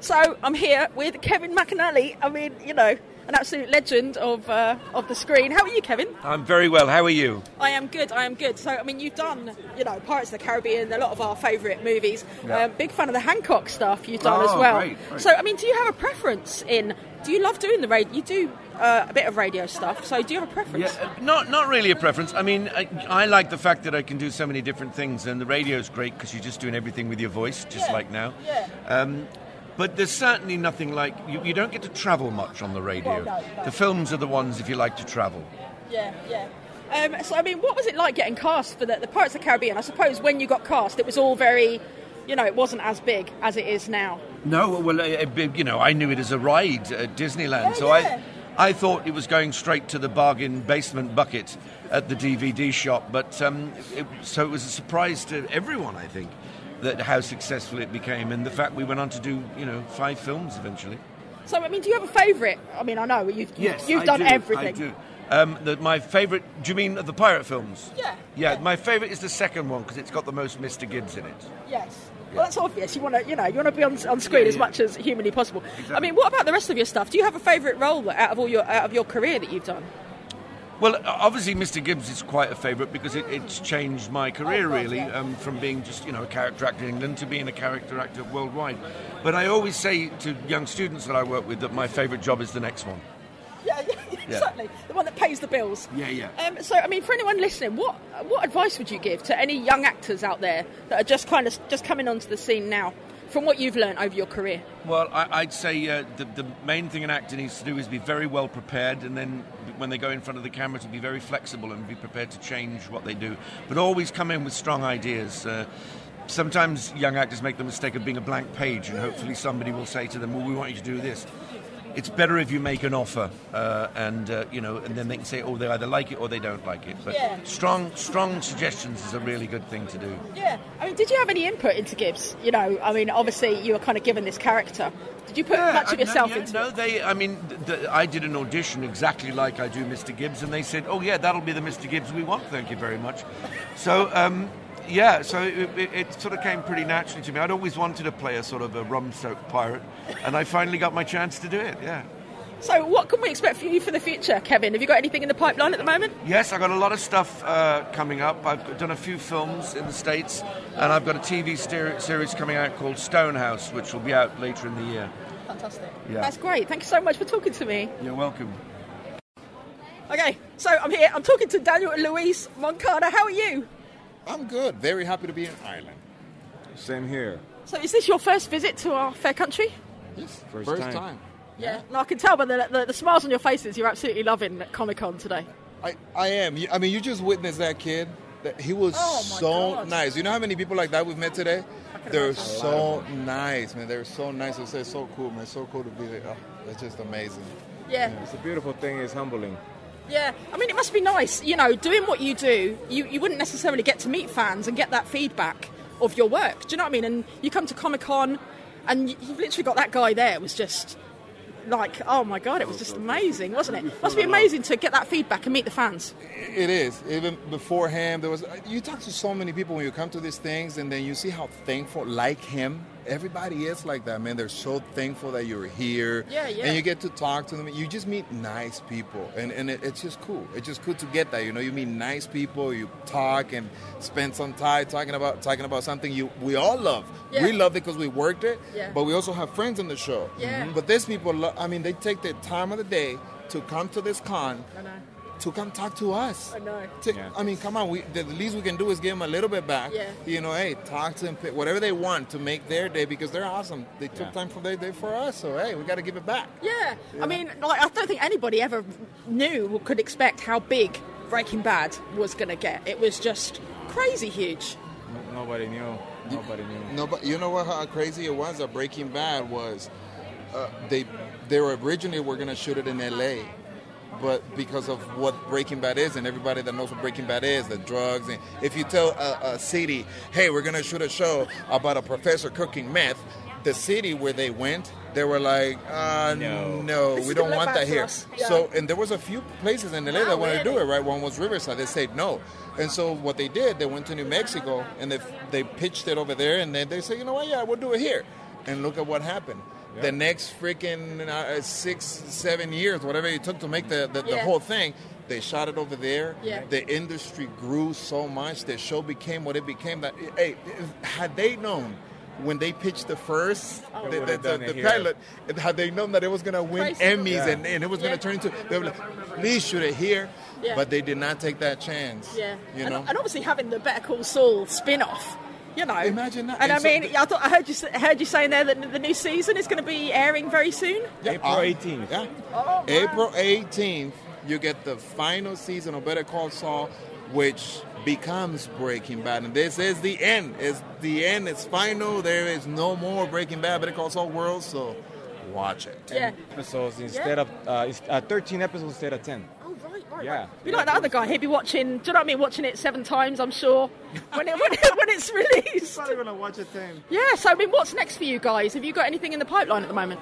So I'm here with Kevin McNally. I mean, you know, an absolute legend of uh, of the screen. How are you, Kevin? I'm very well. How are you? I am good. I am good. So, I mean, you've done, you know, Pirates of the Caribbean, a lot of our favourite movies. Yeah. Um, big fan of the Hancock stuff you've done Oh, as well. great, great. So, I mean, do you have a preference in? Do you love doing the radio? You do uh, a bit of radio stuff. So, do you have a preference? Yeah, uh, not not really a preference. I mean, I, I like the fact that I can do so many different things, and the radio is great because you're just doing everything with your voice, just Yeah, like now. yeah. Um, but there's certainly nothing like you, you don't get to travel much on the radio. Well, no, no. The films are the ones if you like to travel. Yeah, yeah. Um, so, I mean, what was it like getting cast for the, the Pirates of the Caribbean? I suppose when you got cast, it was all very, you know, it wasn't as big as it is now. No, well, uh, you know, I knew it as a ride at Disneyland, Yeah, so yeah. I, I thought it was going straight to the bargain basement bucket at the DVD shop. But um, it, so it was a surprise to everyone, I think, that how successful it became, and the fact we went on to do, you know, five films eventually. So, I mean, do you have a favourite? I mean, I know you've, you've I done do, everything. I do. Um, the, my favourite. Do you mean the pirate films? Yeah, Yeah, yeah. my favourite is the second one because it's got the most Mr. Gibbs in it. Yes. Well, that's obvious. You want to, you know, you want to be on, on screen Yeah, as yeah. much as humanly possible. I mean, what about the rest of your stuff? Do you have a favourite role out of all your out of your career that you've done? Well, obviously, Mr. Gibbs is quite a favourite because it, it's changed my career Oh, really yeah. um, from being just you know a character actor in England to being a character actor worldwide. But I always say to young students that I work with that my favourite job is the next one. Yeah, yeah, exactly. The one that pays the bills. Yeah, yeah. Um, so, I mean, for anyone listening, what what advice would you give to any young actors out there that are just kind of just coming onto the scene now, from what you've learned over your career? Well, I, I'd say uh, the, the main thing an actor needs to do is be very well prepared, and then when they go in front of the camera, to be very flexible and be prepared to change what they do. But always come in with strong ideas. Uh, sometimes young actors make the mistake of being a blank page, and hopefully somebody will say to them, "Well, we want you to do this." It's better if you make an offer, uh, and uh, you know, and then they can say, "Oh, they either like it or they don't like it." But Yeah. strong, strong suggestions is a really good thing to do. Yeah. I mean, did you have any input into Gibbs? You know, I mean, obviously you were kind of given this character. Did you put Yeah, much of yourself no, yeah, into no, it? they. I mean, th- th- I did an audition exactly like I do Mr. Gibbs, and they said, "Oh yeah, that'll be the Mr. Gibbs we want. Thank you very much." So. Um, yeah, so it, it, it sort of came pretty naturally to me. I'd always wanted to play a sort of a rum-soaked pirate, and I finally got my chance to do it. Yeah. So, what can we expect from you for the future, Kevin? Have you got anything in the pipeline at the moment? Yes, I've got a lot of stuff uh, coming up. I've done a few films in the States, and I've got a TV series coming out called Stonehouse, which will be out later in the year. Fantastic. Yeah. That's great. Thank you so much for talking to me. You're welcome. Okay, so I'm here. I'm talking to Daniel and Luis Moncada. How are you? I'm good. Very happy to be in Ireland. Same here. So, is this your first visit to our fair country? Yes, First first, time. time. Yeah. No, I can tell by the, the, the smiles on your faces. You're absolutely loving Comic Con today. I, I am. I mean, you just witnessed that kid. That he was Oh, so God. nice. You know how many people like that we've met today? They're so nice, man. They're so nice. It's it's so cool, man. So cool to be there. Oh, it's just amazing. Yeah. It's a beautiful thing. It's humbling. Yeah, I mean, it must be nice, you know, doing what you do. You, you wouldn't necessarily get to meet fans and get that feedback of your work. Do you know what I mean? And you come to Comic Con, and you- you've literally got that guy there. It was just like, oh my god, it was just amazing, wasn't it? Must be amazing to get that feedback and meet the fans. It is. Even beforehand, there was. You talk to so many people when you come to these things, and then you see how thankful, like him, everybody is like that, man. They're so thankful that you're here. Yeah, yeah. And you get to talk to them. You just meet nice people, and and it, it's just cool. It's just cool to get that. You know, you meet nice people. You talk and spend some time talking about talking about something you we all love. Yeah. We love it because we worked it. Yeah. But we also have friends in the show. Yeah. But these people, lo- I mean, they take the time of the day to come to this con I know. To come talk to us. I know. To- Yeah. I mean, come on. We, the least we can do is give them a little bit back. Yeah. You know, hey, talk to them, pick whatever they want to make their day because they're awesome. They took Yeah. time from their day for us, so hey, we got to give it back. Yeah, I mean, like, I don't think anybody ever knew or could expect how big Breaking Bad was going to get. It was just crazy huge. No- Nobody knew. Nobody knew. No, but you know what? How crazy it was. That Breaking Bad was, uh, they they were originally were gonna shoot it in L.A. But because of what Breaking Bad is, and everybody that knows what Breaking Bad is, the drugs, and if you tell a, a city, "Hey, we're gonna shoot a show about a professor cooking meth," the city where they went, they were like, uh, No. "No, we don't want that here." Yeah. So, and there was a few places in LA Wow, that wanted to do it. Right, one was Riverside. They said no, and so what they did, they went to New Mexico and they they pitched it over there, and then they said, "You know what? Yeah, we'll do it here." And look at what happened. The next freaking uh, six, seven years, whatever it took to make the, the, the whole thing. They shot it over there. Yeah. The industry grew so much. The show became what it became. That hey, had they known when they pitched the first Oh. the, the, the, the pilot, had they known that it was gonna win Crazy. Emmys Yeah. and, and it was Yeah. gonna turn into, they were like, please shoot it here. Yeah. But they did not take that chance. Yeah, You and, know. and obviously having the Better Call Saul spin-off, you know. Imagine that. And I mean, the- I thought I heard you s- heard you saying there that the new season is going to be airing very soon. Yeah, April uh, 18th. Yeah. Oh. April 18th, you get the final season of Better Call Saul, which becomes Breaking Bad. And this is the end. It's the end. It's final. There is no more Breaking Bad, Better Call Saul world. So watch it. Yeah. Episodes instead of uh, uh, 13 episodes instead of 10. Right, right. Yeah. right. Be like the other guy. He'd be watching. Do you know what I mean? Watching it seven times, I'm sure. When it when, it, when it's released. gonna watch it 10. Yeah. So I mean, what's next for you guys? Have you got anything in the pipeline at the moment?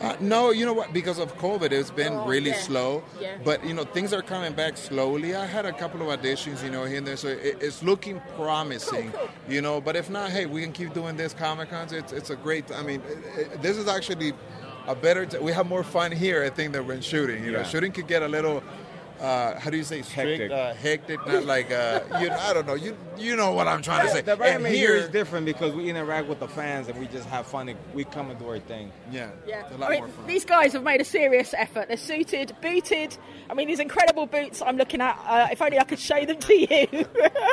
Uh, no, you know what? Because of COVID, it's been Oh, really yeah. slow. Yeah. But you know, things are coming back slowly. I had a couple of auditions, you know, here and there, so it, it's looking promising. Cool, cool. You know, but if not, hey, we can keep doing this Comic Cons. It's it's a great. I mean, it, it- this is actually a better. T- we have more fun here, I think, than when shooting. You know, Yeah. shooting could get a little. Uh, how do you say strict? Hectic. Uh, hectic, not like uh, you. I don't know. You you know what I'm trying to say. The Brian And here here- is different because we interact with the fans and we just have fun. and We come and do our thing. Yeah, Yeah, a lot I mean, more fun. these guys have made a serious effort. They're suited, booted. I mean, these incredible boots I'm looking at. Uh, if only I could show them to you,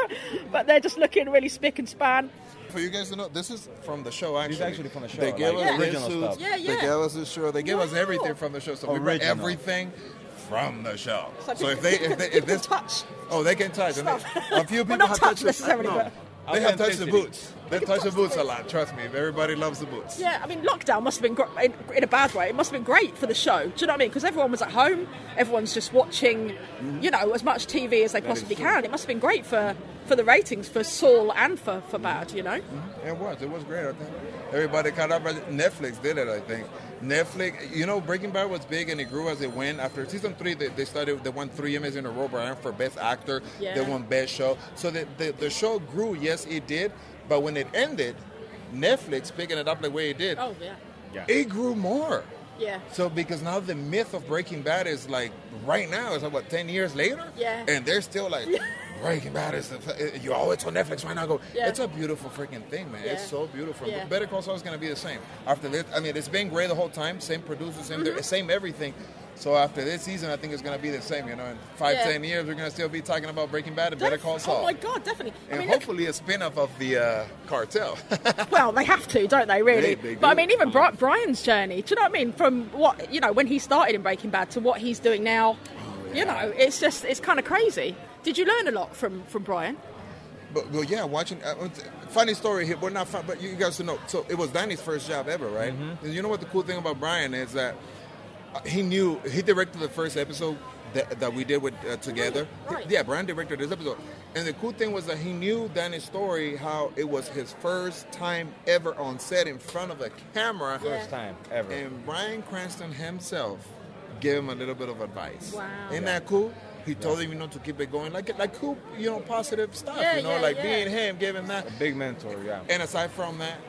but they're just looking really spick and span. For you guys to know, this is from the show. Actually, These actually from the show, They gave like us their original suits. stuff. Yeah, They gave us the show. They gave us everything from the show. So we brought everything from the show. So So if they if they if can this touch oh they can touch. And they, a few Well, people not have touch touched the, necessarily, no, but- they have touched the boots. They can touch touch the the boots a lot. Trust me. Everybody loves the boots. Yeah, I mean, lockdown must have been gr- in, in a bad way. It must have been great for the show. Do you know what I mean? Because everyone was at home, everyone's just watching, mm-hmm. you know, as much TV as they possibly can. It must have been great for, for the ratings for Saul and for, for Bad. You know? Mm-hmm. It was. It was great. I think everybody caught up. Netflix did it. I think Netflix. You know, Breaking Bad was big and it grew as it went. After season three, they, they started. They won three Emmys in a row. Bryan for best actor. Yeah. They won best show. So the, the the show grew. Yes, it did. But when it ended, Netflix picking it up the way it did, Oh yeah, Yeah. it grew more. yeah. So because now the myth of Breaking Bad is like right now it's like what ten years later, Yeah. and they're still like Breaking Bad is the, you oh it's on Netflix right now. I go Yeah. it's a beautiful freaking thing, man. It's so beautiful. Yeah. Better Call Saul is gonna be the same after this. I mean, it's been great the whole time. Same producers, same same everything. So after this season, I think it's gonna be the same. You know, in five Yeah. ten years, we're gonna still be talking about Breaking Bad and Better Def- Call Saul. Oh my god, definitely. I and mean, look, hopefully a spin-off of the uh, cartel. well, they have to, don't they? Really. They- they but I mean, even Bri- Bryan's journey. Do you know what I mean? From what you know when he started in Breaking Bad to what he's doing now. Oh, You know, it's just it's kind of crazy. Did you learn a lot from from Bryan? But, well, yeah, watching. Uh, funny story here. Well, not fun, but you guys should know. So it was Danny's first job ever, right? And you know what the cool thing about Bryan is that uh, he knew he directed the first episode that, that we did with uh, together. Right. Yeah, Bryan directed this episode, and the cool thing was that he knew Danny's story, how it was his first time ever on set in front of a camera, First time ever. and Bryan Cranston himself gave him a little bit of advice. Wow. Isn't that cool? He told him, you know, to keep it going, like like cool, you know, positive stuff. Yeah, you know, yeah, like yeah. being him, giving that. A big mentor, yeah. And aside from that,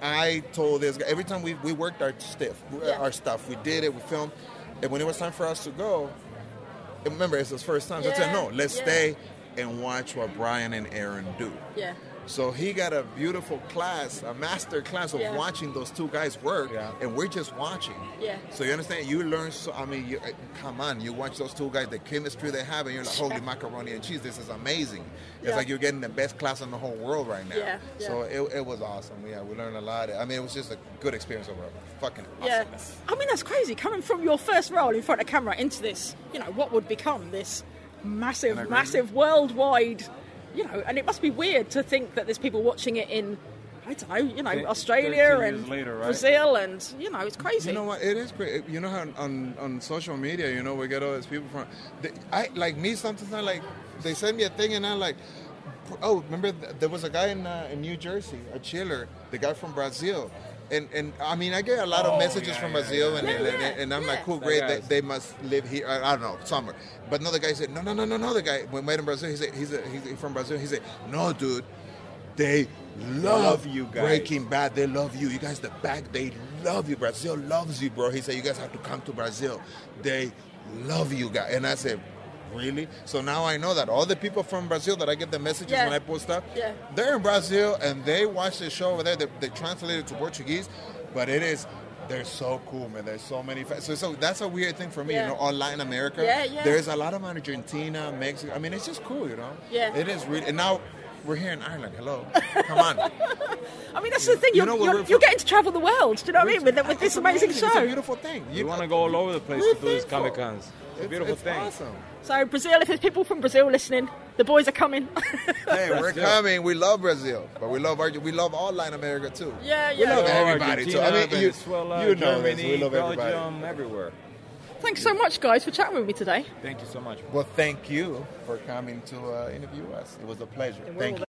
I told this guy every time we, we worked our stuff, Yeah. our stuff, we did it, we filmed, and when it was time for us to go, and remember it's his first time. So I said, no, let's yeah. stay and watch what Bryan and Aaron do. Yeah. So he got a beautiful class, a master class of Yeah. watching those two guys work, Yeah. and we're just watching. Yeah. So you understand? You learn. So I mean, you, uh, come on, you watch those two guys, the chemistry they have, and you're like, holy macaroni and cheese, this is amazing. It's Yeah. like you're getting the best class in the whole world right now. Yeah, yeah. So it, it was awesome. Yeah, we learned a lot. I mean, it was just a good experience overall. Fucking Yeah, awesomeness. I mean that's crazy. Coming from your first role in front of camera into this, you know, what would become this massive, massive worldwide, you know, and it must be weird to think that there's people watching it in, I don't know, you know, Thir- Australia and later, right? Brazil, and you know, it's crazy. You know what? It is great. You know how on, on social media, you know, we get all these people from. They, I like me sometimes. I like they send me a thing, and I'm like. Oh, remember th- there was a guy in uh, in New Jersey, a chiller, the guy from Brazil. And, and I mean, I get a lot of Oh, messages yeah, from yeah, Brazil, yeah. and, and, and, and I'm like, cool, That great, they, they must live here. I, I don't know, somewhere. But another guy said, no, no, no, no, no. The guy we met in Brazil. He said, he's, a, he's from Brazil. He said, no, dude, they love you guys. Breaking Bad. They love you. You guys, the back, they love you. Brazil loves you, bro. He said, you guys have to come to Brazil. They love you guys. And I said, really? So now I know that all the people from Brazil that I get the messages Yeah. when I post up, Yeah. they're in Brazil and they watch the show over there. They, they translate it to Portuguese, but it is. They're so cool, man. There's so many. Fa- so, so that's a weird thing for me, Yeah. you know. All Latin America, Yeah, yeah. there's a lot of Argentina, Mexico. I mean, it's just cool, you know. Yeah. It is really. And now we're here in Ireland. Hello, come on. I mean, that's the thing. You You're, know you're, you're getting to travel the world. Do you know what I mean? With, with this It's amazing amazing. It's a show. beautiful thing. You want to go all over the place to do these thankful. Comic Cons. It's a beautiful it's thing. awesome. So Brazil, if there's people from Brazil listening, the boys are coming. Hey, we're Brazil. coming. We love Brazil, but we love Arge- we love all Latin America too. Yeah, yeah. We love Yeah, everybody too. I mean, you, Venezuela, you know this. We love everybody. Everywhere. Thanks so much, guys, for chatting with me today. Thank you so much. Well, thank you for coming to uh, interview us. It was a pleasure. Thank you.